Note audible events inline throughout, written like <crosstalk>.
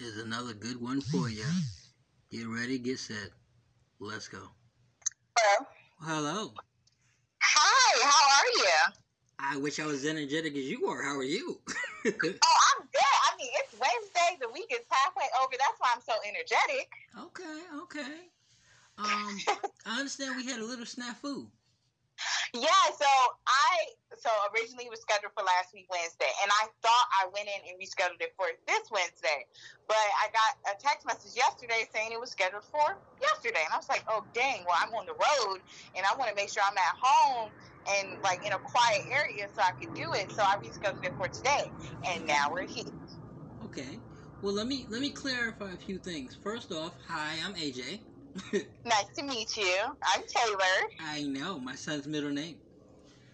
is another good one for you. Get ready, get set. Let's go. Hello. Hello. Hi, how are you? I wish I was energetic as you are. How are you? <laughs> Oh, I'm good. I mean, it's Wednesday. The week is halfway over. That's why I'm so energetic. okay, okay. Um, I understand we had a little snafu. Yeah, so I so originally it was scheduled for last week Wednesday, and I thought I went in and rescheduled it for this Wednesday, but I got a text message yesterday saying it was scheduled for yesterday, and I was like, oh dang, well I'm on the road, and I want to make sure I'm at home and like in a quiet area so I can do it, so I rescheduled it for today, and now we're here. Okay. Well, let me let me clarify a few things. First off, hi, I'm AJ. Nice to meet you. I'm Taylor. I know my son's middle name.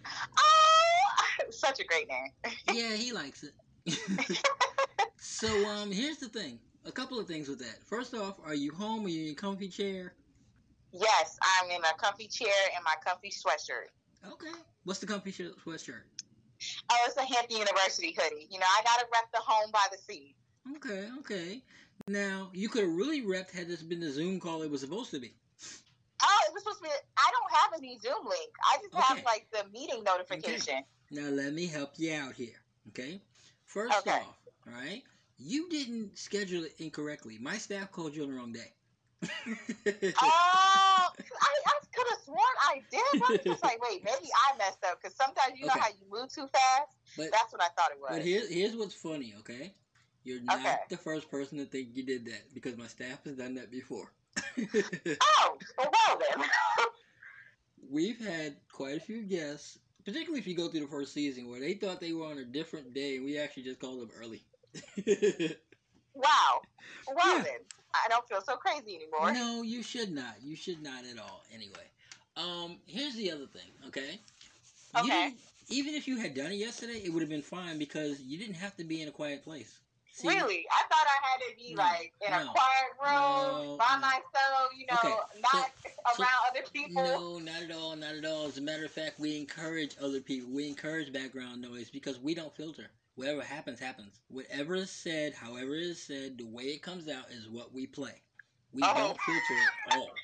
Oh, <laughs> such a great name. <laughs> Yeah, he likes it. <laughs> so, um, here's the thing. A couple of things with that. First off, are you home? Are you in a comfy chair? Yes, I'm in a comfy chair and my comfy sweatshirt. Okay. What's the comfy sh- sweatshirt? Oh, it's a Hampton University hoodie. You know, I gotta rep the home by the sea. Okay, okay. Now, you could have really repped had this been the Zoom call it was supposed to be. Oh, it was supposed to be. I don't have any Zoom link. I just have like the meeting notification. Okay. Now, let me help you out here, okay? First Okay. off, all right, you didn't schedule it incorrectly. My staff called you on the wrong day. <laughs> Oh, I, I could have sworn I did. I was just like, wait, maybe I messed up because sometimes you know Okay. how you move too fast. but That's what I thought it was. but here, here's what's funny, okay? You're not Okay. the first person to think you did that because my staff has done that before. <laughs> oh, well then. <laughs> We've had quite a few guests, particularly if you go through the first season, where they thought they were on a different day, and we actually just called them early. <laughs> wow. Well Yeah. then, I don't feel so crazy anymore. no, you should not. You should not at all. Anyway, um, here's the other thing. Okay. Okay. even if you had done it yesterday, it would have been fine because you didn't have to be in a quiet place. See, Really? I thought I had to be No, like in a quiet room no, by no. myself, you know, Okay, not so- around other people. No, not at all, not at all. As a matter of fact, we encourage other people. We encourage background noise because we don't filter. Whatever happens, happens. Whatever is said, however it is said, the way it comes out is what we play. We Oh. don't filter it at all. <laughs>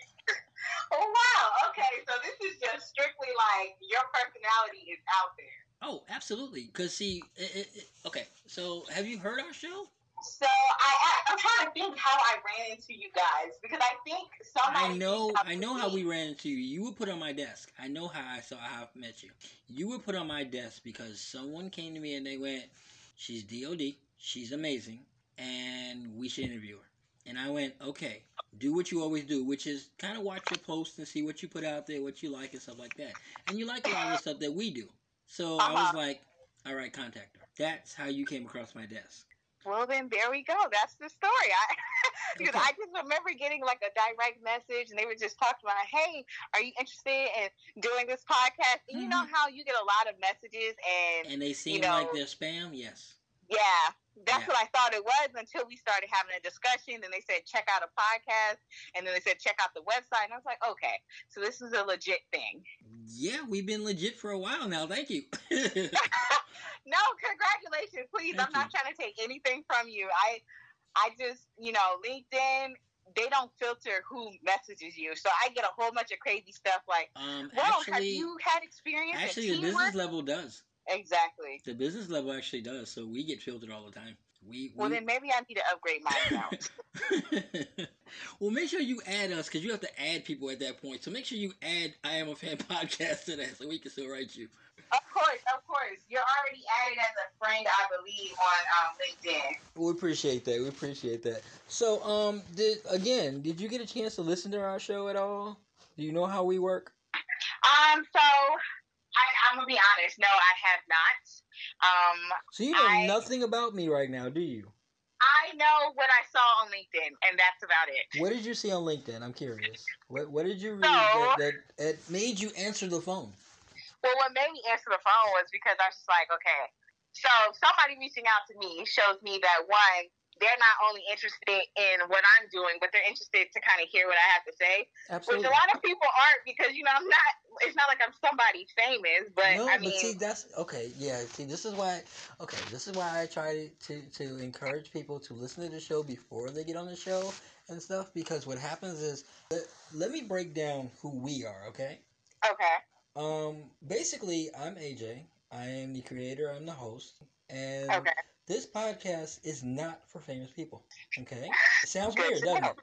Oh wow. Okay, so this is just strictly like your personality is out there. Oh, absolutely. Because see, it, it, it- okay. So, have you heard our show? So I, I'm trying to think how I ran into you guys because I think somebody. I know, I know how we ran into you. You were put on my desk. I know how I saw how I met you. You were put on my desk because someone came to me and they went, "She's DOD. She's amazing, and we should interview her." And I went, "Okay, do what you always do, which is kind of watch your posts and see what you put out there, what you like, and stuff like that. And you like a lot of the stuff that we do. So I was Uh-huh. like, "All right, contact her." That's how you came across my desk. Well, then there we go. That's the story. I <laughs> because Okay. I just remember getting like a direct message, and they were just talking about, "Hey, are you interested in doing this podcast?" And you know how you get a lot of messages, and And they seem know- like they're spam. Yes. yeah, that's Yeah. what I thought it was until we started having a discussion. Then they said, "Check out a podcast," and then they said, "Check out the website," and I was like, "Okay, so this is a legit thing." Yeah, we've been legit for a while now. Thank you. <laughs> <laughs> No, congratulations, please. Thank I'm not trying to take anything from you. I, I just, you know, LinkedIn. They don't filter who messages you, so I get a whole bunch of crazy stuff like, um, "Well, have actually, you had experience actually, the business level does. Exactly. The business level actually does. So we get filtered all the time. We, Well, we then maybe I need to upgrade my account. <laughs> well, make sure you add us because you have to add people at that point. So make sure you add I Am a Fan <laughs> podcast to that so we can still write you. of course, of course. You're already added as a friend, I believe, on um, LinkedIn. We appreciate that. We appreciate that. So, um, did again, did you get a chance to listen to our show at all? Do you know how we work? Um, so I, I'm gonna be honest. No, I have not. Um, So you know I- nothing about me right now, do you? I know what I saw on LinkedIn, and that's about it. What did you see on LinkedIn? I'm curious. What What did you read So- that, that that made you answer the phone? Well, what made me answer the phone was because I was just like, okay, so somebody reaching out to me shows me that one, they're not only interested in what I'm doing, but they're interested to kind of hear what I have to say. Absolutely. Which a lot of people aren't because you know I'm not. It's not like I'm somebody famous, but no, I mean, but see, that's okay. Yeah, see, this is why. Okay, this is why I try to, to encourage people to listen to the show before they get on the show and stuff. Because what happens is, let, let me break down who we are. Okay. okay, Um. Basically, I'm AJ. I am the creator. I'm the host, and okay, this podcast is not for famous people. Okay. It <laughs> sounds weird, doesn't it?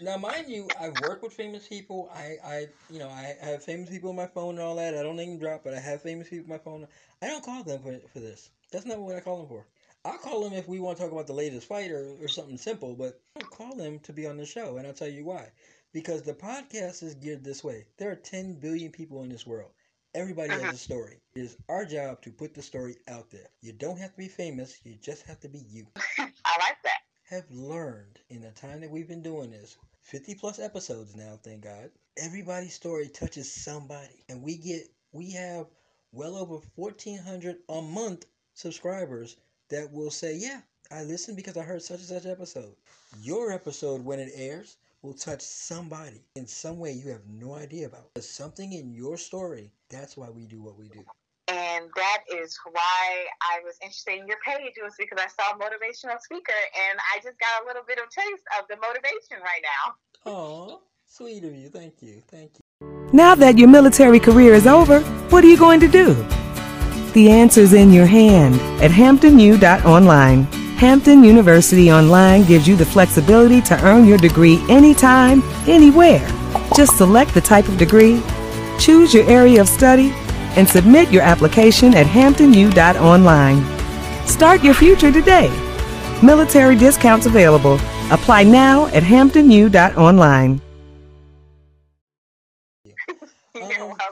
Now, mind you, I've worked with famous people. I, I, you know, I have famous people on my phone and all that. I don't name drop, but I have famous people on my phone. I don't call them for, for this. That's not what I call them for. I'll call them if we want to talk about the latest fight or, or something simple, but I don't call them to be on the show, and I'll tell you why. Because the podcast is geared this way. There are 10 billion people in this world. Everybody has uh-huh. a story. It is our job to put the story out there. You don't have to be famous, you just have to be you <laughs> I like that. have learned in the time that we've been doing this 50 plus episodes now thank god everybody's story touches somebody and we get we have well over 1400 a month subscribers that will say yeah i listened because i heard such and such episode your episode when it airs will touch somebody in some way you have no idea about There's something in your story that's why we do what we do And that is why I was interested in your page It was because I saw a motivational speaker and I just got a little bit of taste of the motivation right now. oh sweet of you thank you thank you Now that your military career is over, what are you going to do? The answer's in your hand at hamptonu.online. Hampton University Online gives you the flexibility to earn your degree anytime, anywhere. Just select the type of degree, choose your area of study, and submit your application at hamptonu.online. Start your future today. Military discounts available. Apply now at hamptonu.online. <laughs> You're Um, welcome.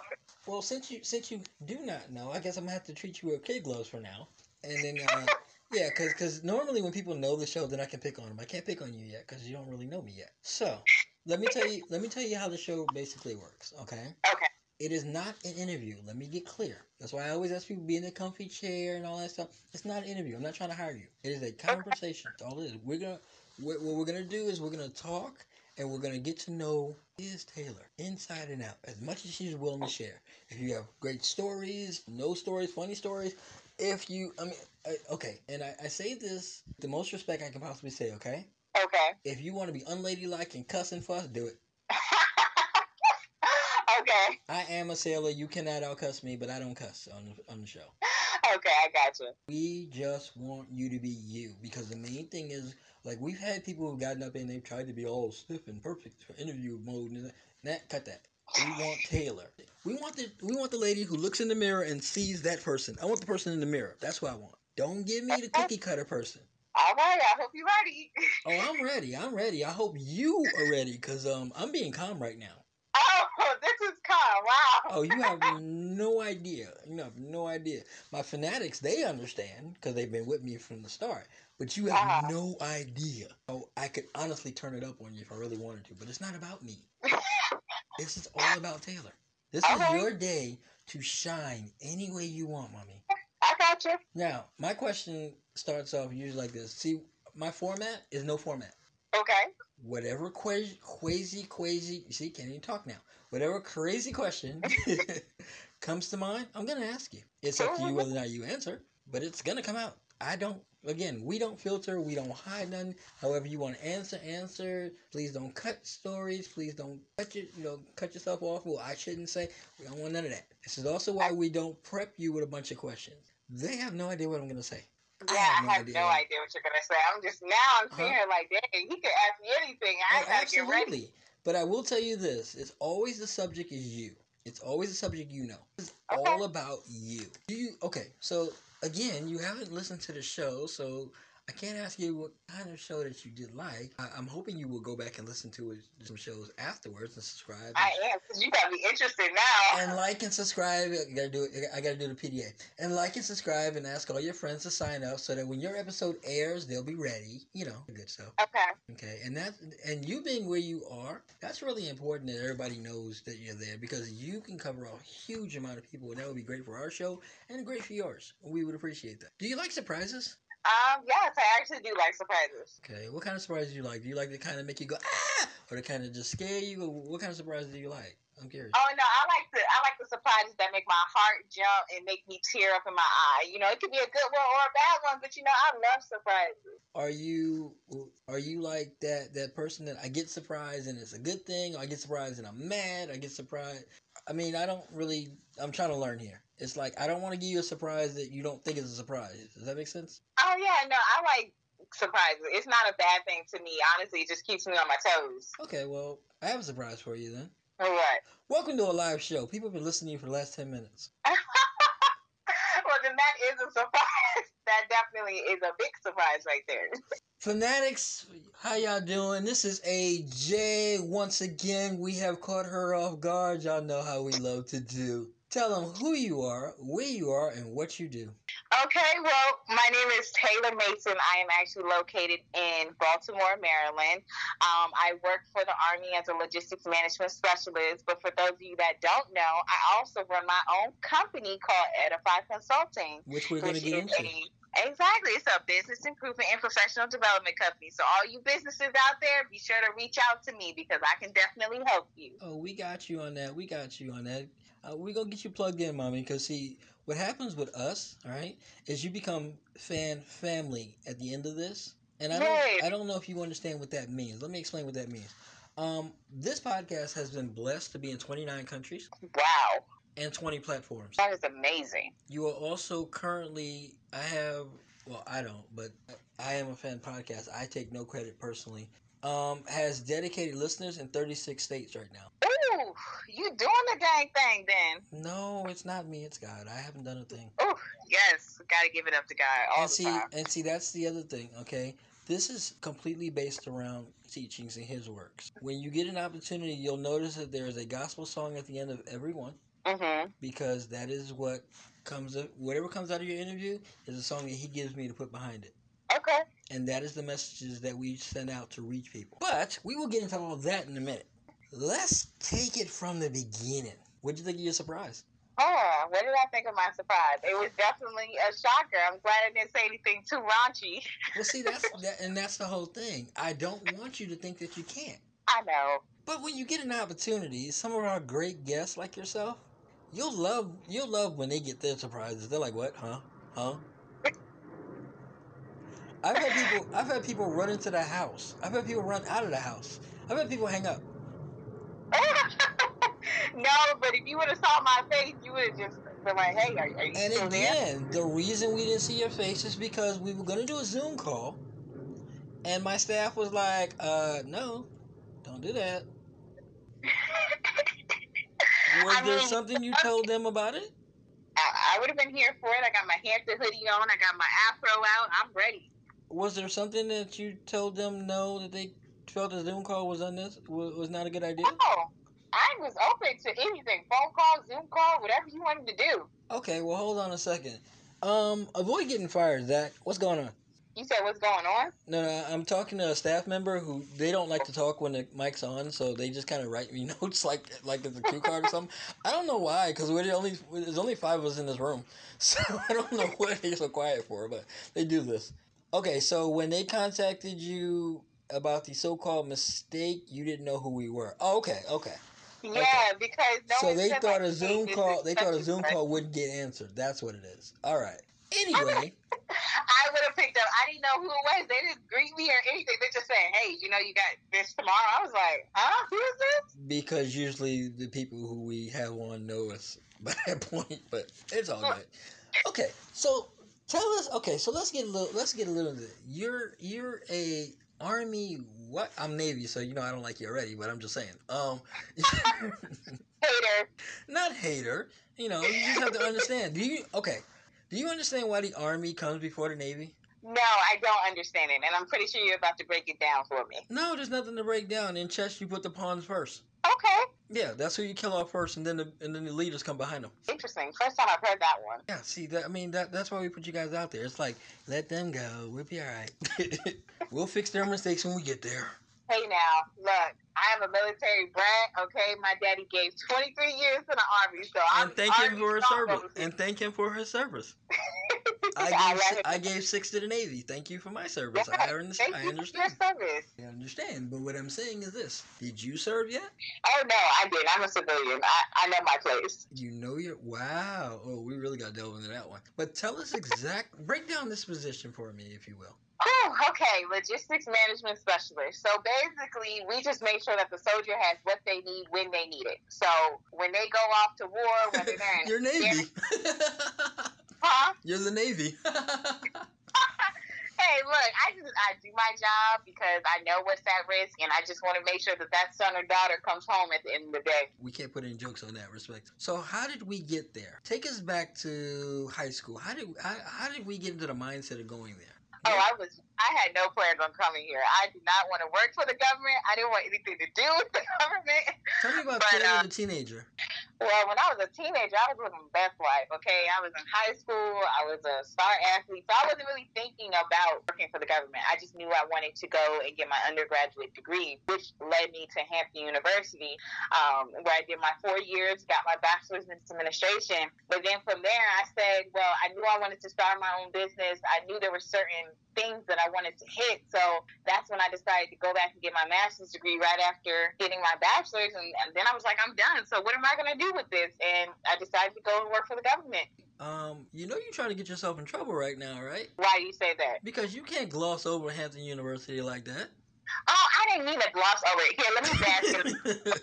Well, since you since you do not know, I guess I'm gonna have to treat you with kid gloves for now, and then uh, yeah, because because normally when people know the show, then I can pick on them. I can't pick on you yet because you don't really know me yet. So let me tell you let me tell you how the show basically works. Okay. Okay. It is not an interview. Let me get clear. That's why I always ask people to be in a comfy chair and all that stuff. It's not an interview. I'm not trying to hire you. It is a conversation. That's all it is. We're gonna what, what we're gonna do is we're gonna talk and we're gonna get to know is Taylor inside and out as much as she's willing to share. If you have great stories, no stories, funny stories, if you, I mean, I, okay, and I, I say this with the most respect I can possibly say. Okay, Okay. if you want to be unladylike and cuss and fuss, do it. <laughs> okay. I am a sailor. You cannot outcuss me, but I don't cuss on the, on the show. Okay, I got you. We just want you to be you because the main thing is like we've had people who've gotten up and they've tried to be all stiff and perfect for interview mode and that cut that. We want Taylor. We want the we want the lady who looks in the mirror and sees that person. I want the person in the mirror. That's what I want. Don't give me the cookie cutter person. All right, I hope you're ready. Oh, I'm ready. I'm ready. I hope you are ready because um I'm being calm right now. Oh, <laughs> this is calm. Wow. Oh, you have <laughs> no idea. You have no idea. My fanatics, they understand because they've been with me from the start. But you have Uh-huh. no idea. Oh, I could honestly turn it up on you if I really wanted to, but it's not about me. <laughs> this is all about Taylor. This is your day to shine any way you want, mommy. I got you. Now, my question starts off usually like this. See, my format is no format. Okay. Whatever crazy, crazy, crazy, you see, can't even talk now. Whatever crazy question <laughs> comes to mind, I'm gonna ask you. It's up to you whether or not you answer, but it's gonna come out. I don't. Again, we don't filter. We don't hide none. However, you want to answer, answer. Please don't cut stories. Please don't cut your, you know, cut yourself off. Well, I shouldn't say. We don't want none of that. This is also why we don't prep you with a bunch of questions. They have no idea what I'm gonna say. Yeah, I have I no have idea. no idea what you're gonna say. I'm just now I'm Huh? sitting like, dang, he could ask me anything. I Oh, get ready. absolutely. But I will tell you this: it's always the subject is you. It's always the subject you know. It's Okay. all about you. Do you okay? So again, you haven't listened to the show, so I can't ask you what kind of show that you did like. I, I'm hoping you will go back and listen to some shows afterwards and subscribe. I am, because you got me interested now. and like and subscribe. I gotta do. I gotta do the PDA. And like and subscribe and ask all your friends to sign up so that when your episode airs, they'll be ready. You know, good stuff. okay. Okay, and that and you being where you are, that's really important that everybody knows that you're there because you can cover a huge amount of people, and that would be great for our show and great for yours. We would appreciate that. Do you like surprises? Um, yes, I actually do like surprises. Okay, what kind of surprises do you like? Do you like the kind of make you go ah, or the kind of just scare you? What kind of surprises do you like? I'm curious. Oh no, I like the I like the surprises that make my heart jump and make me tear up in my eye. You know, it could be a good one or a bad one, but you know, I love surprises. Are you are you like that that person that I get surprised and it's a good thing, or I get surprised and I'm mad, I get surprised. I mean, I don't really. I'm trying to learn here. It's like I don't want to give you a surprise that you don't think is a surprise. Does that make sense? Oh yeah, no, I like surprises. It's not a bad thing to me. Honestly, it just keeps me on my toes. Okay, well, I have a surprise for you then. All right. Welcome to a live show. People have been listening to you for the last ten minutes. <laughs> well, then that is a surprise. <laughs> That definitely is a big surprise right there. <laughs> Fanatics, how y'all doing? This is AJ. Once again, we have caught her off guard. Y'all know how we love to do. Tell them who you are, where you are, and what you do. Okay, well, my name is Taylor Mason. I am actually located in Baltimore, Maryland. Um, I work for the Army as a logistics management specialist. But for those of you that don't know, I also run my own company called Edify Consulting, which we're going to get into. A, Exactly. It's a business improvement and professional development company. So all you businesses out there, be sure to reach out to me because I can definitely help you. Oh, we got you on that. We got you on that. Uh, we gonna get you plugged in, mommy. Because see, what happens with us, all right, is you become fan family at the end of this. And I don't, I don't know if you understand what that means. Let me explain what that means. Um, this podcast has been blessed to be in 29 countries. Wow. And 20 platforms. That is amazing. You are also currently, I have, well, I don't, but I am a fan podcast. I take no credit personally. Um, has dedicated listeners in 36 states right now. Ooh, you doing the dang thing then? No, it's not me. It's God. I haven't done a thing. Ooh, yes, gotta give it up to God all and see, time. And see, that's the other thing. Okay, this is completely based around teachings and His works. When you get an opportunity, you'll notice that there is a gospel song at the end of every one. Mm-hmm. Because that is what comes of whatever comes out of your interview is a song that He gives me to put behind it. Okay. And that is the messages that we send out to reach people. But we will get into all of that in a minute. Let's take it from the beginning. What did you think of your surprise? Oh, what did I think of my surprise? It was definitely a shocker. I'm glad I didn't say anything too raunchy. Well, see, that's <laughs> that, and that's the whole thing. I don't want you to think that you can't. I know. But when you get an opportunity, some of our great guests like yourself, you'll love you'll love when they get their surprises. They're like, "What? Huh? Huh?" I've had people I've had people run into the house. I've had people run out of the house. I've had people hang up. <laughs> no, but if you would have saw my face, you would have just been like, "Hey, are, are you and still again, there? the reason we didn't see your face is because we were going to do a Zoom call, and my staff was like, "Uh, no, don't do that." <laughs> was I there mean, something you told them about it? I, I would have been here for it. I got my Hampton hoodie on. I got my afro out. I'm ready. Was there something that you told them no that they felt the Zoom call was on this was not a good idea? Oh, I was open to anything. Phone call, Zoom call, whatever you wanted to do. Okay, well hold on a second. Um, avoid getting fired, Zach. What's going on? You said what's going on? No, no, I'm talking to a staff member who they don't like to talk when the mic's on, so they just kind of write me <laughs> notes like like it's a cue card or something. I don't know why, because we're the only there's only five of us in this room, <laughs> so I don't know what they're so quiet for, but they do this. Okay, so when they contacted you about the so-called mistake, you didn't know who we were. Oh, okay, okay. Yeah, okay. because no so they thought a Zoom call. They thought a Zoom call wouldn't get answered. That's what it is. All right. <laughs> Anyway, I would have picked up. I didn't know who it was. They didn't greet me or anything. They just said, "Hey, you know, you got this tomorrow." I was like, "Huh? Who is this?" Because usually the people who we have on know us <laughs> by that point, but it's all good. Okay, so tell us. Okay, so let's get a little. Let's get a little. Bit. You're you're a army. What? I'm Navy, so you know I don't like you already. But I'm just saying. Um, <laughs> hater. Not hater. You know, you just have to understand. Do you? Okay. Do you understand why the Army comes before the Navy? No, I don't understand it, and I'm pretty sure you're about to break it down for me. No, there's nothing to break down. In chess, you put the pawns first. Okay. Yeah, that's who you kill off first, and then the and then the leaders come behind them. Interesting. First time I've heard that one. Yeah. See that? I mean, that that's why we put you guys out there. It's like let them go. We'll be all right. <laughs> we'll fix their mistakes when we get there. Hey now, look, I am a military brat. Okay, my daddy gave 23 years in the army, so and I'm And thank him for his service. And thank him for his <laughs> service. I gave si- I gave six to the Navy. Thank you for my service. Yeah, I understand. I you for your understand. I understand. But what I'm saying is this: Did you serve yet? Oh no, I didn't. I'm a civilian. I, I know my place. You know your wow. Oh, we really got to delve into that one. But tell us exact. break down this position for me, if you will. Whew, okay, logistics management specialist. So basically, we just make sure that the soldier has what they need when they need it. So when they go off to war, whether <laughs> they're in You're Navy. <laughs> huh? You're the Navy. <laughs> Hey, look, I just I do my job because I know what's at risk, and I just want to make sure that that son or daughter comes home at the end of the day. we can't put any jokes on that respect. So how did we get there? Take us back to high school. How did how, how did we get into the mindset of going there? Oh, I was I had no plans on coming here. I did not want to work for the government. I didn't want anything to do with the government. Tell me about But, uh, the teenager. Well, when I was a teenager, I was living best life. Okay, I was in high school. I was a star athlete, so I wasn't really thinking about working for the government. I just knew I wanted to go and get my undergraduate degree, which led me to Hampton University, um, where I did my four years, got my bachelor's in administration. But then from there, I said, well, I knew I wanted to start my own business. I knew there were certain things that I wanted to hit, so that's when I decided to go back and get my master's degree right after getting my bachelor's, and, and then I was like, I'm done. So what am I gonna do with this? And I decided to go and work for the government. Um, you know you're trying to get yourself in trouble right now, right? Why do you say that? Because you can't gloss over Hampton University like that. Oh, I didn't mean to gloss over it. Here, let me bask in <laughs>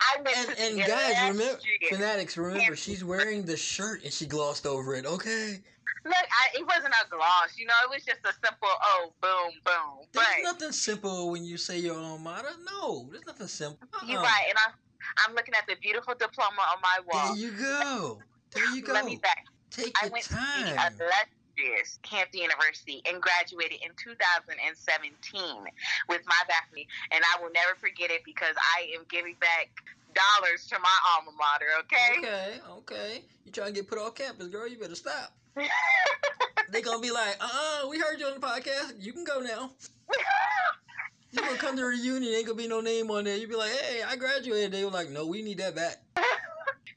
I went and to and the guys, remember, year. fanatics, remember, she's wearing the shirt and she glossed over it. Okay, Look, I, it wasn't a gloss. You know, it was just a simple oh, boom, boom. there's nothing simple when you say your alma mater. No, there's nothing simple. you're Uh-uh. right, and I'm I'm looking at the beautiful diploma on my wall. There you go. There you go. Let me back. Take I your went to time. the illustrious Hampton University and graduated in 2017 with my faculty, and I will never forget it because I am giving back dollars to my alma mater. Okay. Okay, okay. You trying to get put off campus, girl? You better stop. <laughs> they gonna be like, uh, uh we heard you on the podcast. You can go now. <laughs> You gonna come to a reunion? Ain't gonna be no name on there. You'd be like, hey, I graduated. They were like, no, we need that back. <laughs>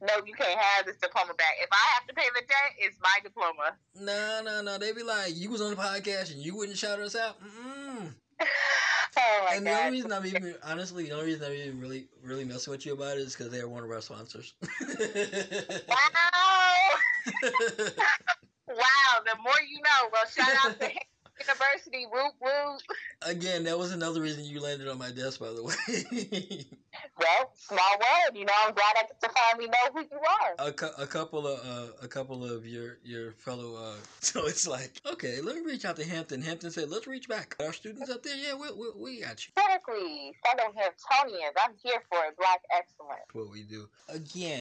no, you can't have this diploma back. If I have to pay the debt, it's my diploma. No, no, no. They be like, you was on the podcast and you wouldn't shout us out. Mm-mm. <laughs> Oh my and the only reason I'm <laughs> even honestly, the only reason I'm even really, really messing with you about it is because they're one of our sponsors. Wow. wow. The more you know. Well, shout out to University. Whoop whoop. Again, that was another reason you landed on my desk, by the way. <laughs> Well, small world. You know, I'm glad I get to finally know who you are. a, cou- a couple of uh, a couple of your your fellow. Uh, <laughs> so it's like, okay, let me reach out to Hampton. Hampton said, let's reach back. Our students up there, yeah, we, we, we got you. Exactly. Southern Hamptonians. I'm here for it. Black excellence. What we do. Again.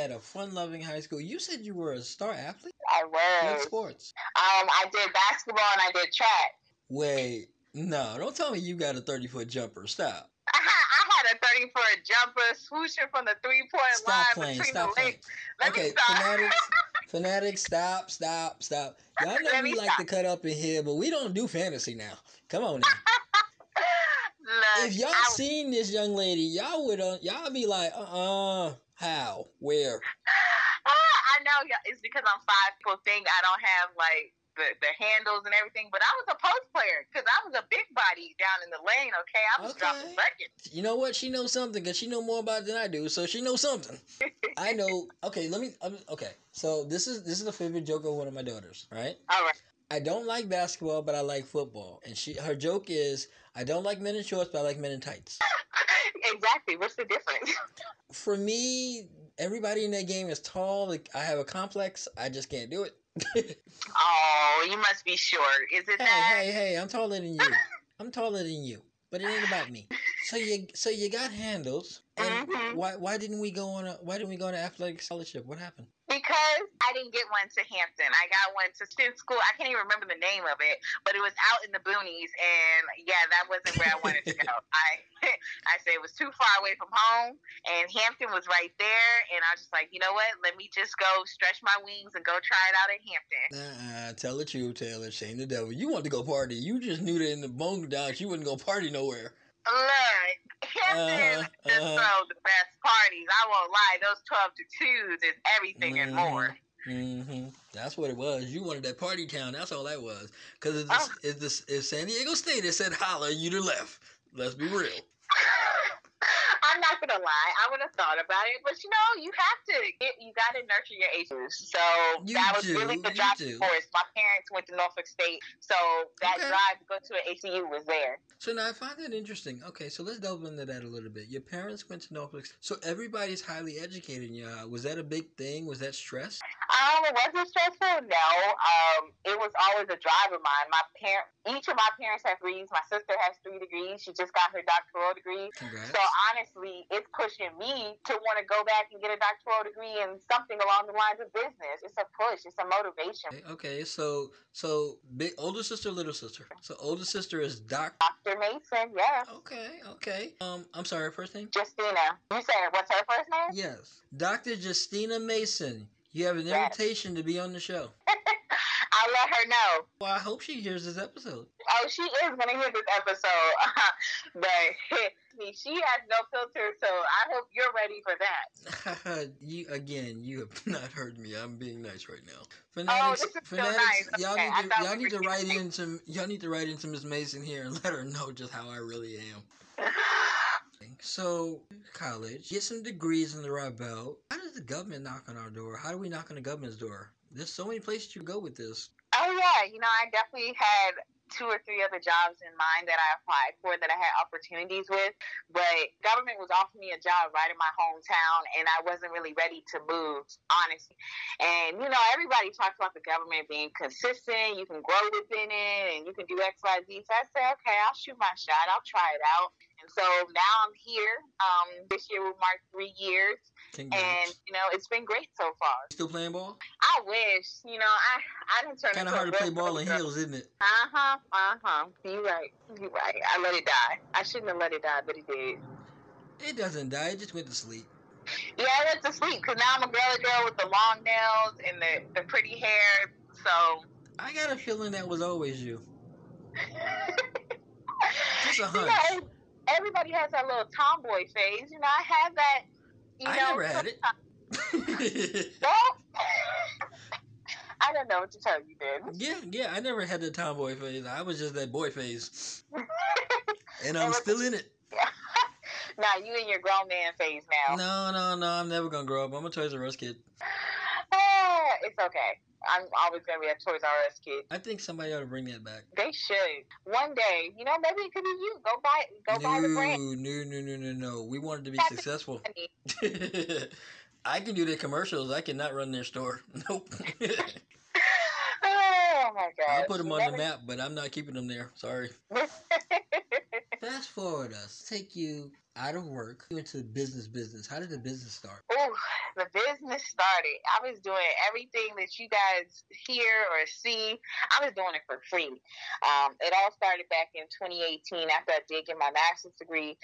Had a fun loving high school. You said you were a star athlete? I What was. sports? Um, I did basketball and I did track. Wait, no, don't tell me you got a 30 foot jumper. Stop. I <laughs> had, I had a thirty-foot jumper, swooshing from the three point Stop line playing. between Stop the legs. Okay, me stop. fanatics, <laughs> fanatics, stop, stop, stop. Y'all know Let we like to cut up in here, but we don't do fantasy now. Come on now. <laughs> Look, if y'all I, seen this young lady, y'all would uh, y'all be like, uh, uh how, where? Ah, I know it's because I'm five. People think I don't have like the the, the handles and everything. But I was a post player because I was a big body down in the lane. Okay, I was Okay. dropping buckets. You know what? She knows something because she know more about it than I do. So she knows something. <laughs> I know. Okay, let me. um, Okay, so this is this is a favorite joke of one of my daughters. Right? All right. I don't like basketball, but I like football. And she her joke is, I don't like men in shorts, but I like men in tights. <laughs> exactly. What's the difference? <laughs> For me, everybody in that game is tall. Like I have a complex. I just can't do it. <laughs> oh, you must be short. Is it hey, that? hey, hey! I'm taller than you. I'm taller than you. But it ain't about me. So you so you got handles. And Mhm. why why didn't we go on a why didn't we go on an athletic scholarship? What happened? Because I didn't get one to Hampton. I got one to Stin School. I can't even remember the name of it, but it was out in the boonies, and yeah, that wasn't where I wanted to go. <laughs> I <laughs> I said it was too far away from home, and Hampton was right there, and I was just like, you know what? Let me just go stretch my wings and go try it out at Hampton. Nah, tell the truth, Taylor. Shame the devil. You want to go party. You just knew that in the bone dogs you wouldn't go party nowhere. Look, Hampton Uh-huh, just uh-huh. the best parties. I won't lie; those twelve to twos is everything and more. Mm-hmm. That's what it was. You wanted that party town. That's all that was. Because if, Oh. if, if San Diego State had said holla, you'd have left. Let's be real. <laughs> <laughs> I'm not gonna lie. I would have thought about it, but you know, you have to. Get, you got to nurture your aces. So You that was do, really the do. force. My parents went to Norfolk State, so that Okay. drive to go to an HBCU was there. So now I find that interesting. Okay, so let's delve into that a little bit. Your parents went to Norfolk. So everybody's highly educated in your. Was that a big thing? Was that stress? Um, it wasn't stressful. No. Um, it was always a drive of mine. My parent, each of my parents have degrees. My sister has three degrees. She just got her doctoral degree. Congrats. So honestly, it's pushing me to want to go back and get a doctoral degree in something along the lines of business. It's a push. It's a motivation. Okay, okay, so so big older sister, little sister. So older sister is Doc. Dr. Mason, yeah. Okay, okay. Um, I'm sorry, first name. Justina. You said what's her first name? Yes, Doctor Justina Mason. You have an Yes. invitation to be on the show. <laughs> I'll let her know. Well, I hope she hears this episode. Oh, she is gonna hear this episode, <laughs> but <laughs> she has no filter, so I hope you're ready for that. <laughs> you again. You have not heard me. I'm being nice right now. Oh, Fanatics, this is so fanatics. nice. Y'all Okay, need to y'all need to write kidding. into y'all need to write into Miss Mason here and let her know just how I really am. So college, get some degrees in the right belt. How does the government knock on our door? How do we knock on the government's door? There's so many places you go with this. Oh yeah, you know, I definitely had two or three other jobs in mind that I applied for that I had opportunities with, but government was offering me a job right in my hometown, and I wasn't really ready to move, honestly. And you know, everybody talks about the government being consistent. You can grow within it, and you can do X, Y, Z. So I said, okay, I'll shoot my shot. I'll try it out. And so now I'm here. Um, this year will mark three years, and you know, it's been great so far. Still playing ball? I wish, you know, I I didn't turn Kind of hard to play ball in heels, isn't it? Uh huh. Uh huh. You're right. You're right. I let it die. I shouldn't have let it die, but it did. It doesn't die. It just went to sleep. Yeah, I went to sleep because now I'm a girly girl with the long nails and the the pretty hair. So. I got a feeling that was always you. <laughs> Just a You hunch. know, everybody has that little tomboy phase. You know, I had that. You I know, never had it. <laughs> <laughs> I don't know what to tell you, then. yeah, yeah. I never had the tomboy phase. I was just that boy phase, <laughs> and I'm still in it. now you in your grown man phase now. No, no, no. I'm never gonna grow up. I'm a Toys R Us kid. <sighs> It's okay. I'm always gonna be a Toys R Us kid. I think somebody ought to bring that back. They should. One day, you know, maybe it could be you. Go buy go no, buy the brand. no, no, no, no, no. We wanted to be That's- successful. <laughs> I can do their commercials. I cannot run their store. <laughs> Nope. <laughs> Oh my god. I'll put them on the map, but I'm not keeping them there. Sorry. Fast forward us. Take you out of work into business. Business. How did the business start? Oh, the business started. I was doing everything that you guys hear or see. I was doing it for free. Um, it all started back in 2018 after I did get my master's degree.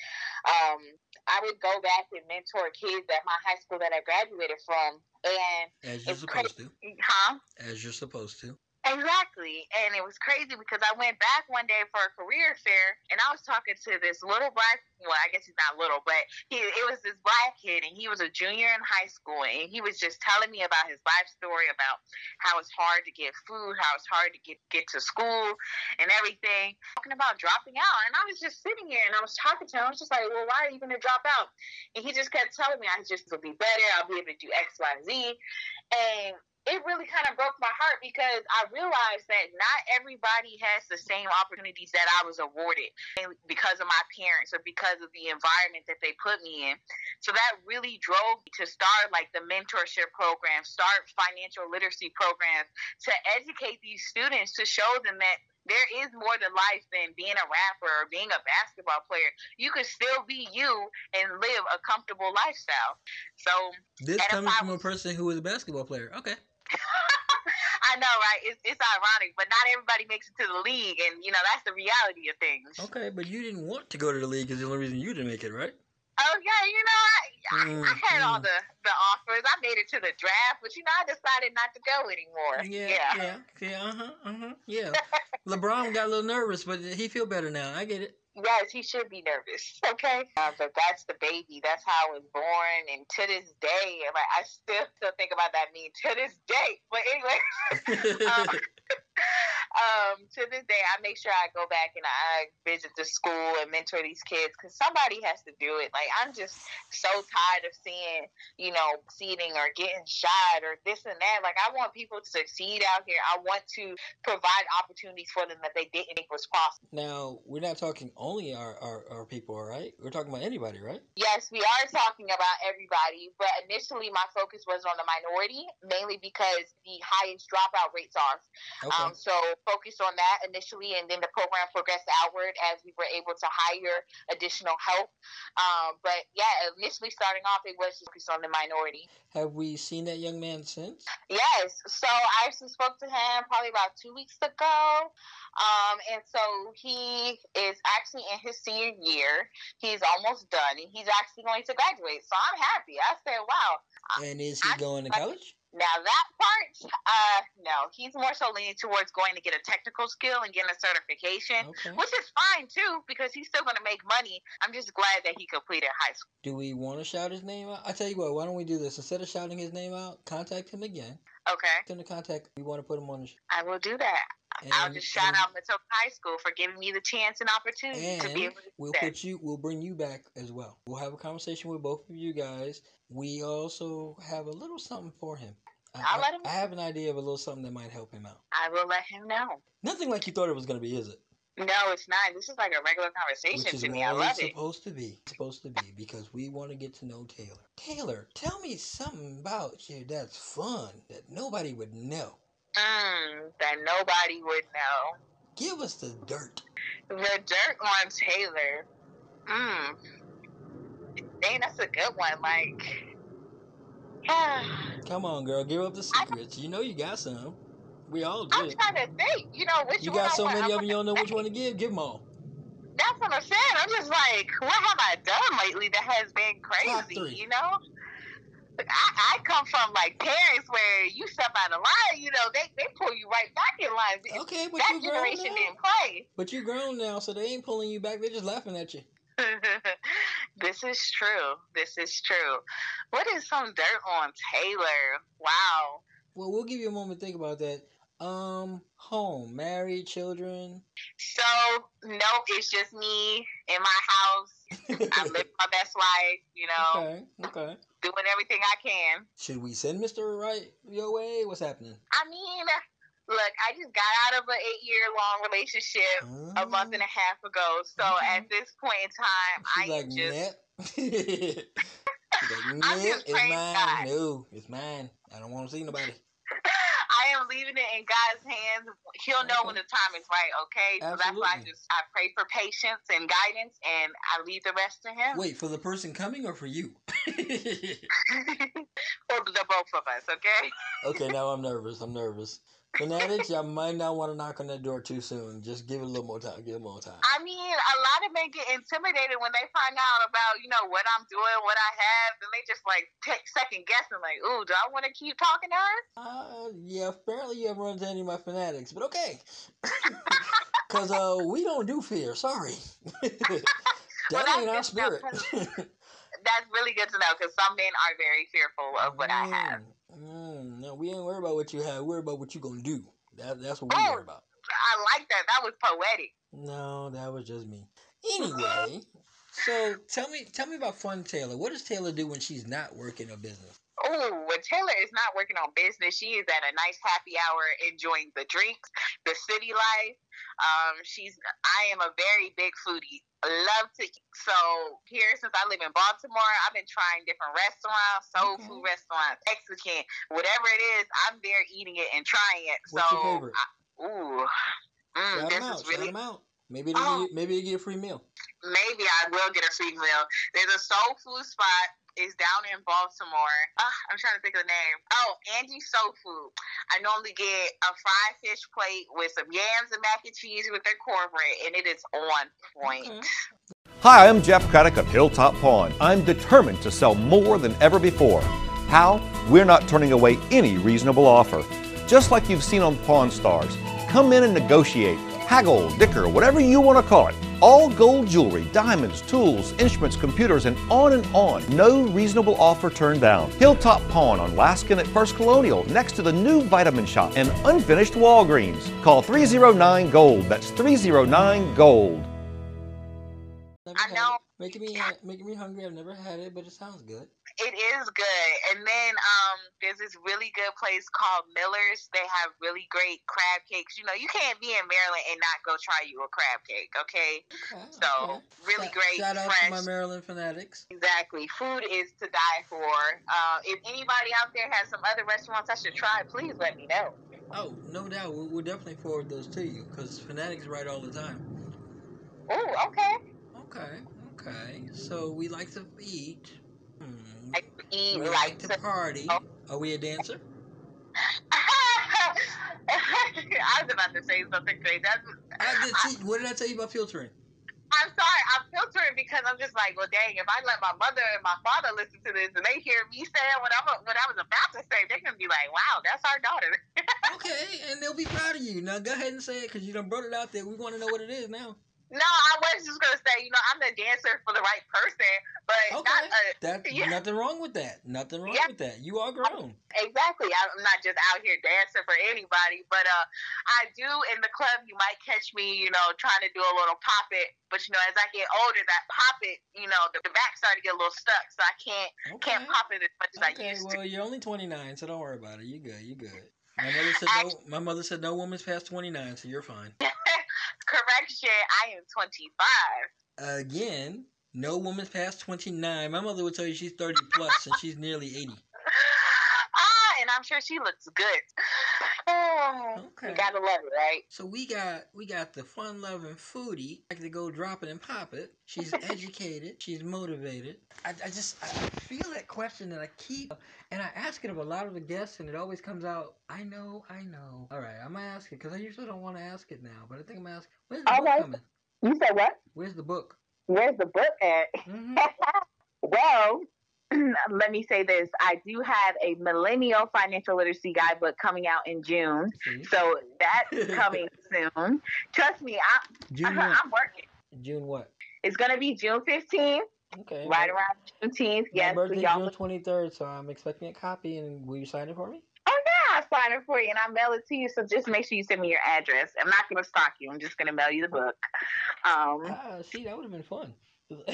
Um, I would go back and mentor kids at my high school that I graduated from, and As you're supposed to. huh? As you're supposed to. Exactly. And it was crazy because I went back one day for a career fair and I was talking to this little black well, I guess he's not little, but he it was this black kid and he was a junior in high school and he was just telling me about his life story about how it's hard to get food, how it's hard to get get to school and everything. Talking about dropping out. And I was just sitting here and I was talking to him. I was just like, Well, why are you gonna drop out? And he just kept telling me I just will be better, I'll be able to do X, Y, Z. And it really kind of broke my heart because I realized that not everybody has the same opportunities that I was awarded because of my parents or because of the environment that they put me in. So that really drove me to start like the mentorship program, start financial literacy programs to educate these students to show them that there is more to life than being a rapper or being a basketball player. You can still be you and live a comfortable lifestyle. So this coming from a person who is a basketball player. Okay. <laughs> I know, right? It's, it's ironic, but not everybody makes it to the league, and you know that's the reality of things. Okay, but you didn't want to go to the league is the only reason you didn't make it, right? Oh yeah, you know I, I, mm, I had mm. all the the offers. I made it to the draft, but you know I decided not to go anymore. Yeah, yeah, yeah, yeah uh huh, uh huh, yeah. <laughs> LeBron got a little nervous, but he feel better now. I get it. Yes, he should be nervous. <laughs> Okay, uh, but that's the baby. That's how it was born, and to this day, like I still still think about that meme to this day. But anyway, <laughs> um, <laughs> <laughs> um, to this day, I make sure I go back and I visit the school and mentor these kids because somebody has to do it. Like I'm just so tired of seeing, you know, seating or getting shot or this and that. Like I want people to succeed out here. I want to provide opportunities for them that they didn't think was possible. Now we're not talking only our, our, our people, right? We're talking about anybody, right? Yes, we are talking about everybody, but initially my focus was on the minority, mainly because the highest dropout rates are. Okay. Um, so focused on that initially, and then the program progressed outward as we were able to hire additional help. Um, but yeah, initially starting off, it was just focused on the minority. Have we seen that young man since? Yes. So I actually spoke to him probably about two weeks ago. Um, and so he is actually in his senior year. He's almost done, and he's actually going to graduate. So I'm happy. I said, wow. And is he I, going to college? Now that part, uh, no, he's more so leaning towards going to get a technical skill and getting a certification, okay. which is fine too because he's still going to make money. I'm just glad that he completed high school. Do we want to shout his name out? I tell you what, why don't we do this instead of shouting his name out? Contact him again. Okay. Send a contact. We want to put him on the show. I will do that. And, I'll just shout out Matoaca High School for giving me the chance and opportunity to be able to we'll put you we'll bring you back as well. We'll have a conversation with both of you guys. We also have a little something for him. I'll I, let him. I have an idea of a little something that might help him out. I will let him know. Nothing like you thought it was going to be, is it? No, it's not. This is like a regular conversation to me. I love it's it. Supposed to be. It's supposed to be because we want to get to know Taylor. Taylor, tell me something about you that's fun that nobody would know. Mm, that nobody would know. Give us the dirt. The dirt on Taylor. Hmm. Dang, that's a good one. Like, <sighs> Come on, girl, give up the secrets. You know you got some. We all do. I'm trying to think. You know which you got so many of them. You don't know which one to give. Give them all. That's what I'm saying. I'm just like, what have I done lately that has been crazy? You know. I, I come from like parents where you step out of line, you know, they, they pull you right back in line. Okay, but that you generation grown now. didn't play. But you're grown now, so they ain't pulling you back. They're just laughing at you. <laughs> this is true. This is true. What is some dirt on Taylor? Wow. Well, we'll give you a moment to think about that. Um, home, married, children. So no, it's just me in my house. I live <laughs> my best life, you know. Okay, okay. Doing everything I can. Should we send Mister Right your way? What's happening? I mean, look, I just got out of an eight year long relationship a month and a half ago. So mm-hmm. at this point in time, She's I like, just. <laughs> like, <laughs> I'm just it's mine. God. No, it's mine. I don't want to see nobody. <laughs> I am leaving it in God's hands. He'll know okay. when the time is right. Okay, Absolutely. so that's why I just I pray for patience and guidance, and I leave the rest to Him. Wait for the person coming or for you? for the both of us. Okay. okay, now I'm nervous. I'm nervous. Fanatics, y'all might not want to knock on that door too soon. Just give it a little more time. Give it more time. I mean, a lot of men get intimidated when they find out about, you know, what I'm doing, what I have, and they just like take second guessing, like, ooh, do I want to keep talking to her? Uh, yeah, apparently you haven't run into any of my fanatics, but okay. <laughs> Because uh, we don't do fear. Sorry. <laughs> that Well, ain't our that's spirit. <laughs> That's really good to know because some men are very fearful of what I have. Mm, mm, we ain't worried about what you have. We're about what you gonna do. That, that's what we Oh. worry about. I like that. That was poetic. No, that was just me. Anyway, so tell me, tell me about Fun Taylor. What does Taylor do when she's not working a business? Oh, when Taylor is not working on business, she is at a nice happy hour enjoying the drinks, the city life. Um, she's I am a very big foodie. Love to eat. So here since I live in Baltimore, I've been trying different restaurants, soul Okay. food restaurants, Mexican, whatever it is, I'm there eating it and trying it. What's so your favorite? ooh. Mm, Shout this them out. is really them out. Maybe Oh. get, maybe they get a free meal. maybe I will get a free meal. There's a soul food spot. It's down in Baltimore. Uh, I'm trying to think of the name. Oh, Angie Soul Food. I normally get a fried fish plate with some yams and mac and cheese with their cornbread, and it is on point. Okay. Hi, I'm Jeff Craddock of Hilltop Pawn. I'm determined to sell more than ever before. How? We're not turning away any reasonable offer. Just like you've seen on Pawn Stars. Come in and negotiate. Haggle, dicker, whatever you want to call it. All gold jewelry, diamonds, tools, instruments, computers, and on and on. No reasonable offer turned down. Hilltop Pawn on Laskin at First Colonial, next to the new vitamin shop and unfinished Walgreens. Call 309 Gold. That's 309 Gold. I know. Making me making me hungry. I've never had it, but it sounds good. It is good. And then um, there's this really good place called Miller's. They have really great crab cakes. You know, you can't be in Maryland and not go try you a crab cake, okay? Okay. So, okay. really Shout- great, Shout out fresh. to my Maryland fanatics. Exactly. Food is to die for. Uh, if anybody out there has some other restaurants I should try, please let me know. Oh, no doubt. We'll, we'll definitely forward those to you because fanatics right all the time. Oh, okay. Okay. Okay. So we like to eat. Like to eat, We like to party. Oh. Are we a dancer? <laughs> I was about to say something crazy. That's, I did, see, what did I tell you about filtering? I'm sorry, I'm filtering because I'm just like, well, dang, if I let my mother and my father listen to this and they hear me saying what, I'm, what I was about to say, they're gonna be like, wow, that's our daughter. <laughs> Okay, and they'll be proud of you. Now go ahead and say it because you done brought it out there. We want to know what it is now. No, I was just gonna say, you know, I'm the dancer for the right person, but not Okay. a, That <laughs> Yeah. nothing wrong with that. Nothing wrong Yeah. with that. You are grown. Exactly. I'm not just out here dancing for anybody, but uh, I do in the club. You might catch me, you know, trying to do a little pop it. But you know, as I get older, that pop it, you know, the, the back started to get a little stuck, so I can't Okay. can't pop it as much as I Okay, used to. well, you're only 29, so don't worry about it. You're good. You're good. My mother said no. My mother said no woman's past 29, so you're fine. <laughs> Correction, I am 25. Again, no woman's past 29. My mother would tell you she's 30 plus, and she's nearly 80. And I'm sure she looks good. Oh, <sighs> Okay. You gotta love it, right? So we got we got the fun loving foodie like to go drop it and pop it. She's <laughs> educated. She's motivated. I, I just I feel that question that I keep and I ask it of a lot of the guests and it always comes out. I know, I know. All right, I'm gonna ask it because I usually don't want to ask it now, but I think I'm gonna ask. Where's the All book right. coming? You said what? Where's the book? Where's the book at? hmm <laughs> well, <clears throat> let me say this. I do have a millennial financial literacy guidebook coming out in June. See, So that's <laughs> coming soon. Trust me, I, June <laughs> what? I'm working. June what? It's going to be June 15th, Okay. right around Juneteenth. My Yes, so birthday's y'all. June 23rd, so I'm expecting a copy. And will you sign it for me? Oh, yeah, I'll sign it for you and I'll mail it to you. So just make sure you send me your address. I'm not going to stalk you. I'm just going to mail you the book. Um, Ah, see, that would have been fun. <laughs>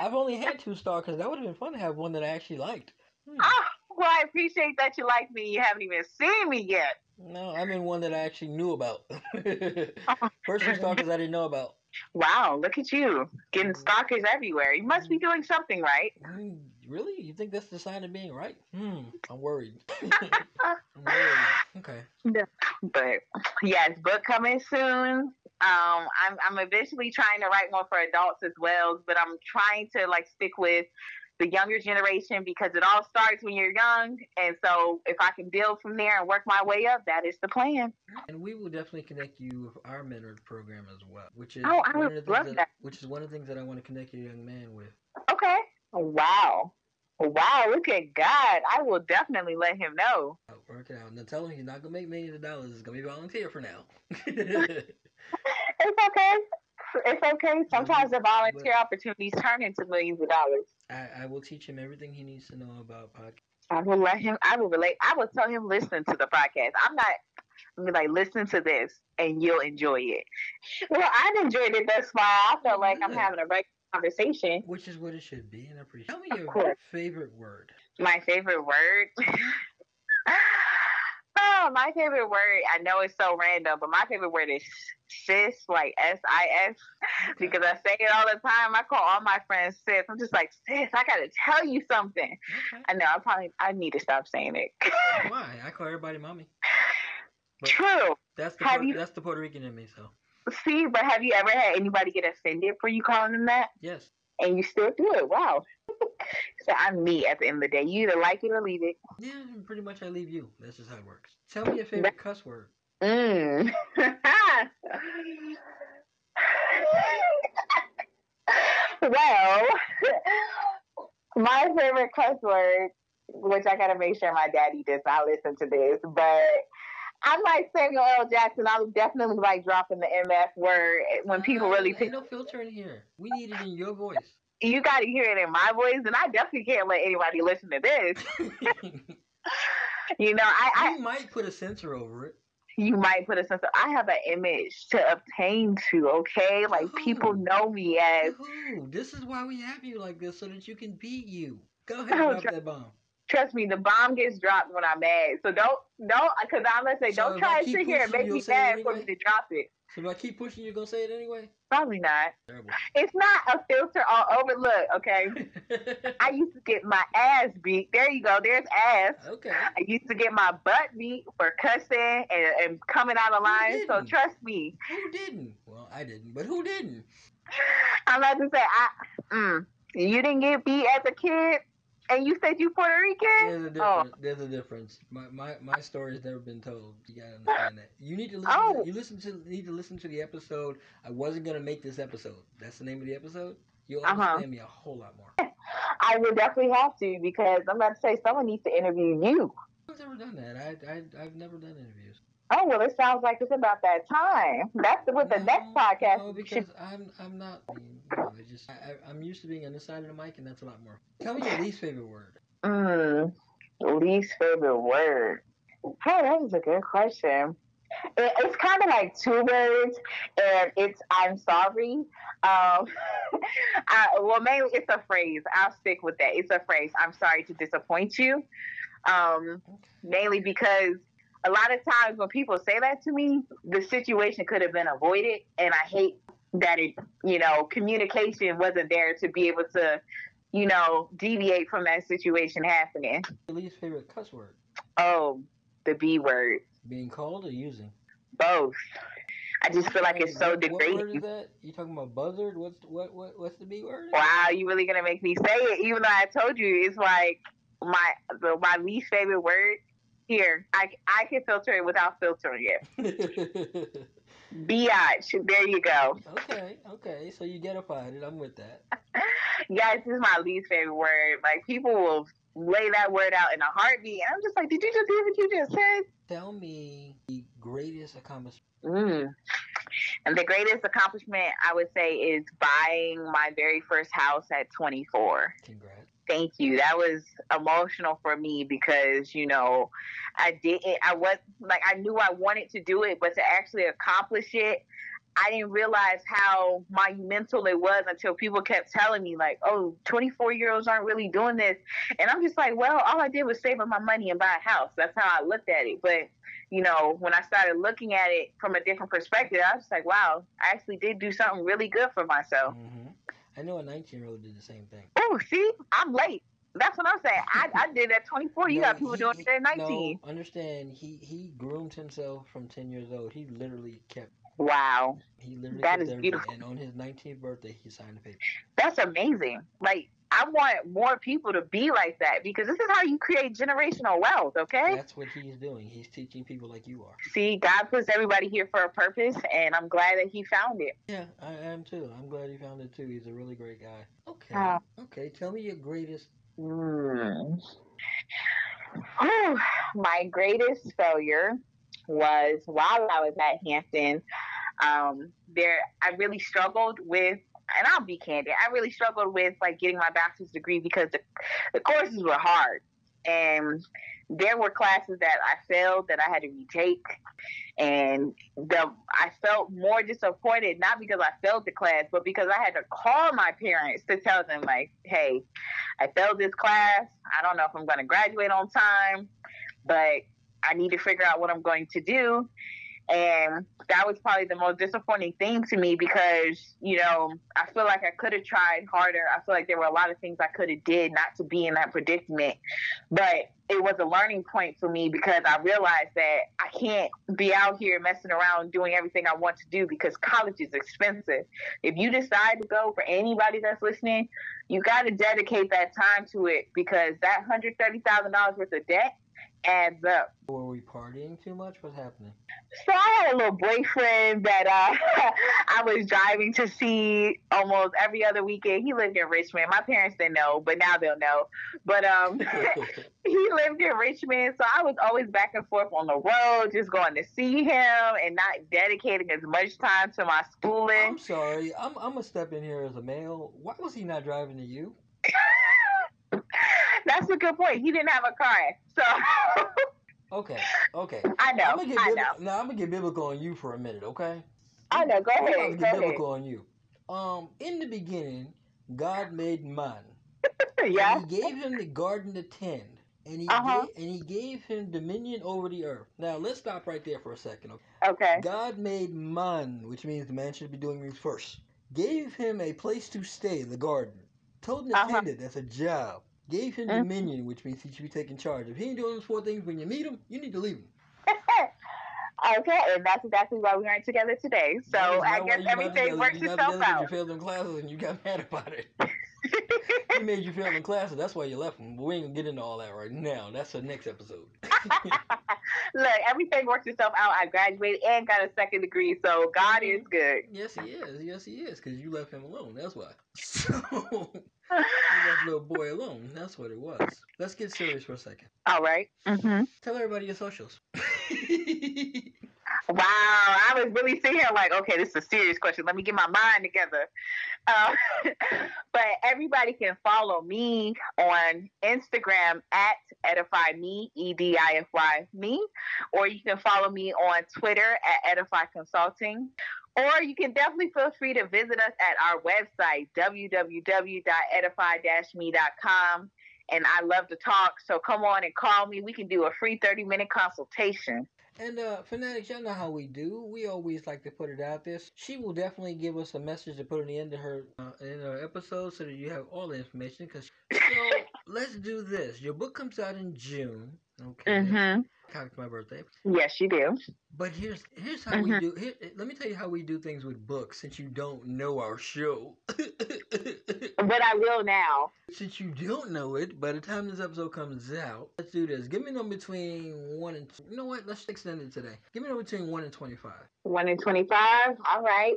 I've only had two stalkers. That would have been fun to have one that I actually liked. Hmm. oh, well, I appreciate that you like me. You haven't even seen me yet. No, I'm in one that I actually knew about. <laughs> <laughs> First two stalkers I didn't know about. Wow, look at you getting hmm. stalkers everywhere. You must be hmm. doing something right. Hmm. Really? You think that's the sign of being right? Hmm, I'm worried. <laughs> I'm <laughs> worried. Okay. But yes, book coming soon. Um, I'm I'm eventually trying to write one for adults as well, but I'm trying to like stick with the younger generation because it all starts when you're young. And so if I can build from there and work my way up, that is the plan. And we will definitely connect you with our mentor program as well, which is Oh, I would love things that. which is one of the things that I want to connect your young man with. Okay. Wow. Wow, look at God. I will definitely let him know. Work it out. Now tell him he's not gonna make millions of dollars. It's gonna be volunteer for now. It's okay. It's okay. <laughs> Sometimes the volunteer opportunities turn into millions of dollars. I, I will teach him everything he needs to know about podcast. I will let him. I will relate. I will tell him listen to the podcast. I'm not. I'm like listen to this and you'll enjoy it. Well, I've enjoyed it thus far. I feel like I'm having a regular conversation. Which is what it should be, and I appreciate. Tell me Of your course. favorite word. My favorite word. <laughs> oh, my favorite word. I know it's so random, but my favorite word is sis, like S I S, because I say it all the time. I call all my friends sis. I'm just like sis. I gotta tell you something. Okay. I know. I probably I need to stop saying it. Why? I call everybody mommy. <laughs> But True. that's the Puerto, you- that's the Puerto Rican in me. So See, but have you ever had anybody get offended for you calling them that? yes. And you still do it? Wow. <laughs> so I'm me at the end of the day. You either like it or leave it. Yeah, pretty much I leave you. That's just how it works. Tell me your favorite cuss word. Mm. <laughs> well, <laughs> my favorite cuss word, which I gotta make sure my daddy does not listen to this, but I'm like Samuel L. Jackson. I would definitely like dropping the MF word when people really Ain't pick. no filter in here. We need it in your voice. You got to hear it in my voice, and I definitely can't let anybody listen to this. <laughs> <laughs> You know, I, I you might put a censor over it. you might put a censor. I have an image to obtain to, okay? Like people know me as Ooh, this is why we have you like this, so that you can beat you. Go ahead, drop that bomb. Trust me, the bomb gets dropped when I'm mad. So don't don't because I'm gonna say So don't try to sit here and make me mad for me to drop it. So if I keep pushing, you're gonna say it anyway. Probably not. Terrible. It's not a filter all over. Look, okay. <laughs> I used to get my ass beat. There you go. There's ass. okay. I used to get my butt beat for cussing and, and coming out of line. So trust me. Who didn't? Well, I didn't, but who didn't? I'm about to say, I, mm, you didn't get beat as a kid, and you said you Puerto Rican. There's a Oh. difference. There's a difference. My, my my story has never been told. You gotta understand that. You need to listen. Oh. To, you listen to need to listen to the episode. I wasn't gonna make this episode. That's the name of the episode. You'll Uh-huh. understand me a whole lot more. <laughs> I would definitely have to because I'm about to say someone needs to interview you. I've never done that. I, I I've never done interviews. Oh well, it sounds like it's about that time. That's what the No, next podcast No, because should. I'm I'm not. I you know, it's just I, I'm used to being on this side of the mic, and that's a lot more. Tell me your least favorite word. Mm, least favorite word. Oh, that is a good question. It, it's kind of like two words, and it's "I'm sorry." Um, <laughs> I, well, mainly it's a phrase. I'll stick with that. It's a phrase. I'm sorry to disappoint you. Um, mainly because a lot of times when people say that to me, the situation could have been avoided, and I hate that it, you know, communication wasn't there to be able to, you know, deviate from that situation happening. Your least favorite cuss word. Oh, the B word, Being called or using? both. I just feel like it's so What- What word is that? You talking about buzzard? What's what what what's the B word? Wow, you really gonna make me say it? Even though I told you it's like my the, my least favorite word. Here, I I can filter it without filtering it. <laughs> Biatch. There you go. okay, okay. So you getified it. I'm with that. <laughs> Yes, this is my least favorite word. Like people will lay that word out in a heartbeat, and I'm just like, did you just hear what you just said? Tell me the greatest accomplishment. Mm. And the greatest accomplishment I would say is buying my very first house at 24. Congrats. Thank you. That was emotional for me because, you know, I didn't, I was like, I knew I wanted to do it, but to actually accomplish it, I didn't realize how monumental it was until people kept telling me, like, oh, 24 year olds aren't really doing this. And I'm just like, well, all I did was save up my money and buy a house. That's how I looked at it. But, you know, when I started looking at it from a different perspective, I was like, wow, I actually did do something really good for myself. hmm I know a 19 year old did the same thing. Oh, see, I'm late. That's what I'm saying. I, I did at 24. You No, got people he- doing it at 19. No, understand. He he groomed himself from 10 years old. He literally kept. Wow, He literally That is beautiful. And on his 19th birthday, he signed the paper. that's amazing. Like I want more people to be like that because this is how you create generational wealth, okay? That's what he's doing. He's teaching people like you are. See, God puts everybody here for a purpose, and I'm glad that He found it. Yeah, I am too. I'm glad he found it too. He's a really great guy. Okay. Oh. Okay. Tell me your greatest. Hmm. My greatest failure was while I was at Hampton. Um, there, I really struggled with, and I'll be candid. I really struggled with like getting my bachelor's degree because the, the courses were hard, and there were classes that I failed that I had to retake, and the I felt more disappointed not because I failed the class, but because I had to call my parents to tell them like, hey, I failed this class. I don't know if I'm going to graduate on time, but I need to figure out what I'm going to do. And that was probably the most disappointing thing to me because, you know, I feel like I could have tried harder. I feel like there were a lot of things I could have did not to be in that predicament. But it was a learning point for me because I realized that I can't be out here messing around doing everything I want to do because college is expensive. If you decide to go for anybody that's listening, you got to dedicate that time to it because that $130,000 worth of debt adds up. Were we partying too much? What's happening? So I had a little boyfriend that uh, <laughs> I was driving to see almost every other weekend. He lived in Richmond. My parents didn't know, but now they'll know. But um, <laughs> he lived in Richmond, so I was always back and forth on the road, just going to see him and not dedicating as much time to my schooling. I'm sorry. I'm I'm gonna step in here as a male. Why was he not driving to you? <laughs> That's a good point. He didn't have a car, so Okay. Okay. I know. I'm gonna get I bibli- know. Now I'm gonna get biblical on you for a minute, okay? I know. Go I'm ahead. Go get ahead. biblical on you. Um, in the beginning, God made man. <laughs> Yeah. He gave him the garden to tend. And he Uh-huh. gave, and he gave him dominion over the earth. Now let's stop right there for a second. Okay? Okay. God made man, which means the man should be doing things first. Gave him a place to stay, in the garden. Told him to Uh-huh. tend it, that's a job. Gave him dominion, mm-hmm. which means he should be taking charge. If he ain't doing those four things when you meet him, you need to leave him. <laughs> okay, and that's exactly why we aren't together today. So I guess everything works itself out. You failed them classes and you got <laughs> mad about it. <laughs> he made you fail in classes. That's why you left him. But we ain't gonna get into all that right now. That's the next episode. Look, everything works itself out. I graduated and got a second degree, so God is mm-hmm. good. yes, he is. Yes, he is. Because you left him alone. That's why. So left little boy alone. That's what it was. Let's get serious for a second. All right. Mm-hmm. Tell everybody your socials. <laughs> Wow, I was really sitting here like, okay, this is a serious question. Let me get my mind together. Um, <laughs> but everybody can follow me on Instagram at edify me, E D I F Y me, or you can follow me on Twitter at edify consulting. Or you can definitely feel free to visit us at our website, www.edify-me.com. And I love to talk, so come on and call me. We can do a free 30 minute consultation. And uh, fanatics, y'all know how we do. We always like to put it out there. She will definitely give us a message to put in the end of her uh, in her episode, so that you have all the information. Cause <laughs> so let's do this. Your book comes out in June. Okay, Mm-hmm. Of my birthday. Yes, you do. But here's here's how we Mhm. do. Here, let me tell you how we do things with books. Since you don't know our show, <laughs> But I will now. since you don't know it, by the time this episode comes out, let's do this. Give me a number between one and you know what? Let's extend it today. Give me a number between one and twenty-five. One and 25. All right.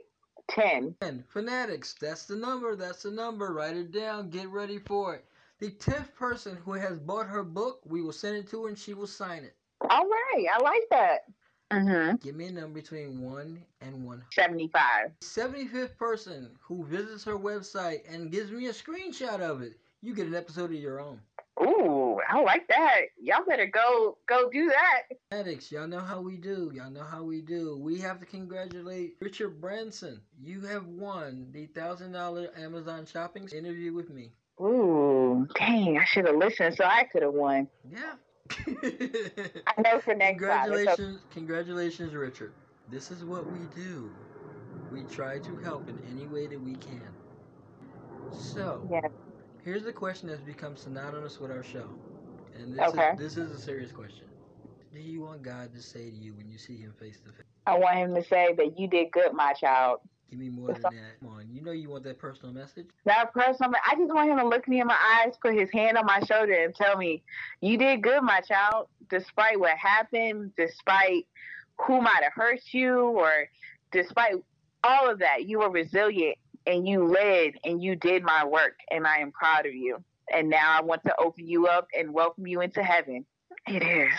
10. And fanatics, that's the number. That's the number. Write it down. Get ready for it. The tenth person who has bought her book, we will send it to her and she will sign it. All right. I like that. Mm-hmm. Give me a number between one and one 75. 75th person who visits her website and gives me a screenshot of it, you get an episode of your own. Ooh, I like that. Y'all better go go do that. Addicts, y'all know how we do. Y'all know how we do. We have to congratulate Richard Branson. You have won the thousand dollar Amazon shopping interview with me. Ooh, dang, I should have listened so I could have won. Yeah. <laughs> I know for next time. It's okay. congratulations, congratulations, Richard. This is what we do. We try to help in any way that we can. So, Yeah. Here's the question that's become synonymous with our show. And this, Okay. is, this is a serious question. Do you want God to say to you when you see him face to face? I want him to say that you did good, my child. Give me more than that. Come on, you know you want that personal message. That personal, I just want him to look me in my eyes, put his hand on my shoulder, and tell me, "You did good, my child. Despite what happened, despite who might have hurt you, or despite all of that, you were resilient and you led and you did my work, and I am proud of you. And now I want to open you up and welcome you into heaven. It is.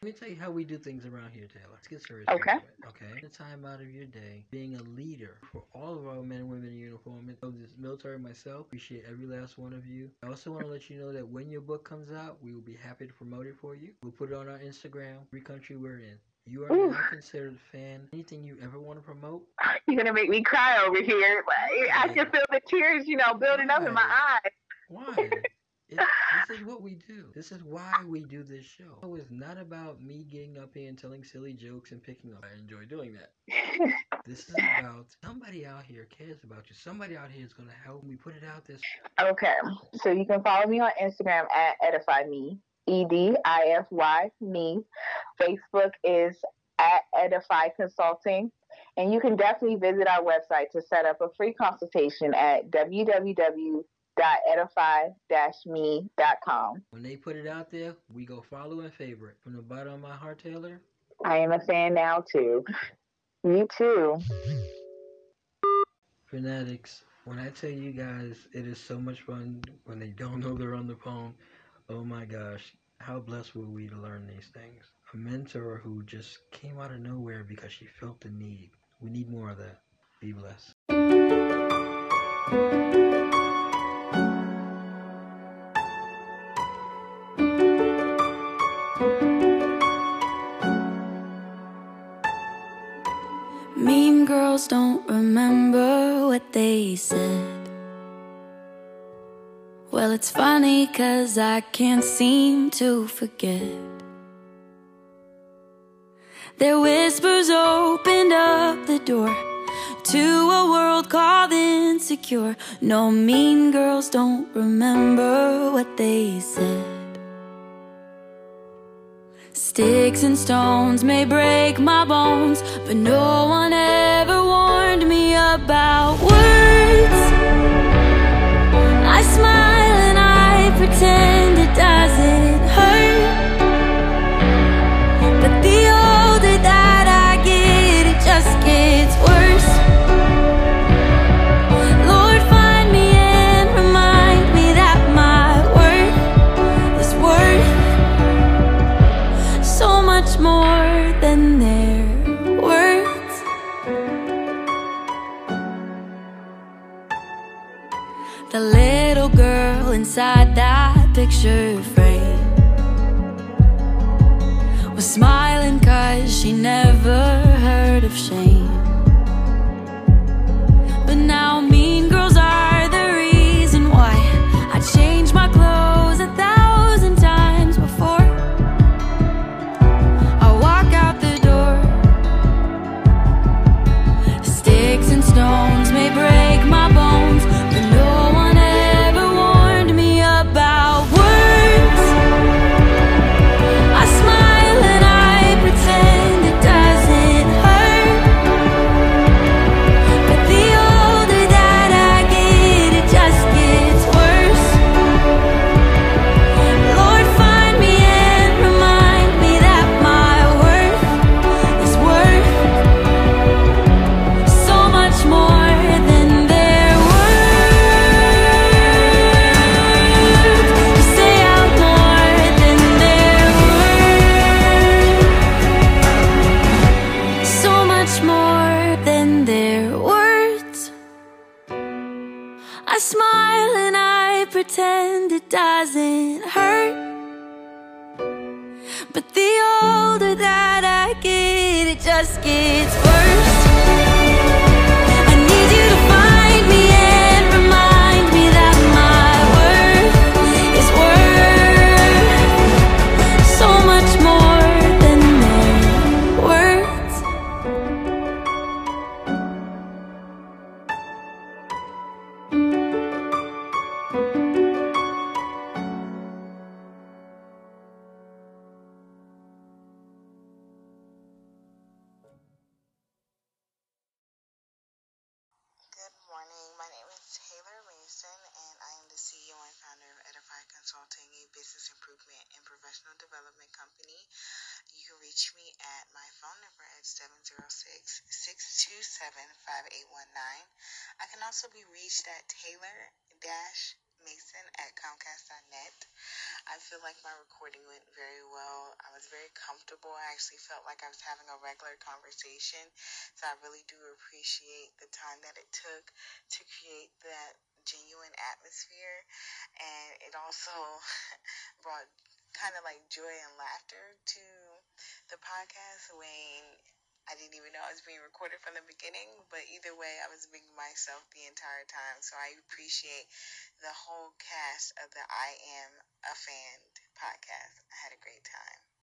Let me tell you how we do things around here, Taylor. Let's get serious. Okay. Okay. The time out of your day being a leader for all of our men and women in uniform. Of this military myself, appreciate every last one of you. I also want to let you know that when your book comes out, we will be happy to promote it for you. We'll put it on our Instagram, every country we're in. You are Ooh. now considered a fan. Anything you ever want to promote? <laughs> You're gonna make me cry over here. I can feel the tears, you know, building Why? up in my eyes. Why? <laughs> It, this is what we do. This is why we do this show. It's not about me getting up here and telling silly jokes and picking up. I enjoy doing that. <laughs> this is about somebody out here cares about you. Somebody out here is going to help me put it out there. Okay. So you can follow me on Instagram at Edify Me. E D I F Y me. Facebook is at Edify Consulting. And you can definitely visit our website to set up a free consultation at www www.edify-me.com. When they put it out there, we go follow and favorite. From the bottom of my heart, Taylor. I am a fan now too. You too. Fanatics, when I tell you guys it is so much fun when they don't know they're on the phone, oh my gosh, how blessed were we to learn these things? A mentor who just came out of nowhere because she felt the need. We need more of that. Be blessed. Girls don't remember what they said. Well, it's funny cause I can't seem to forget. Their whispers opened up the door to a world called insecure. No, mean girls don't remember what they said. Sticks and stones may break my bones, but no one ever about words. Doesn't hurt. But the older that I get, it just gets worse. Conversation. So I really do appreciate the time that it took to create that genuine atmosphere. And it also <laughs> brought kind of like joy and laughter to the podcast when I didn't even know I was being recorded from the beginning, but either way, I was being myself the entire time. So I appreciate the whole cast of the I Am a Fan podcast. I had a great time.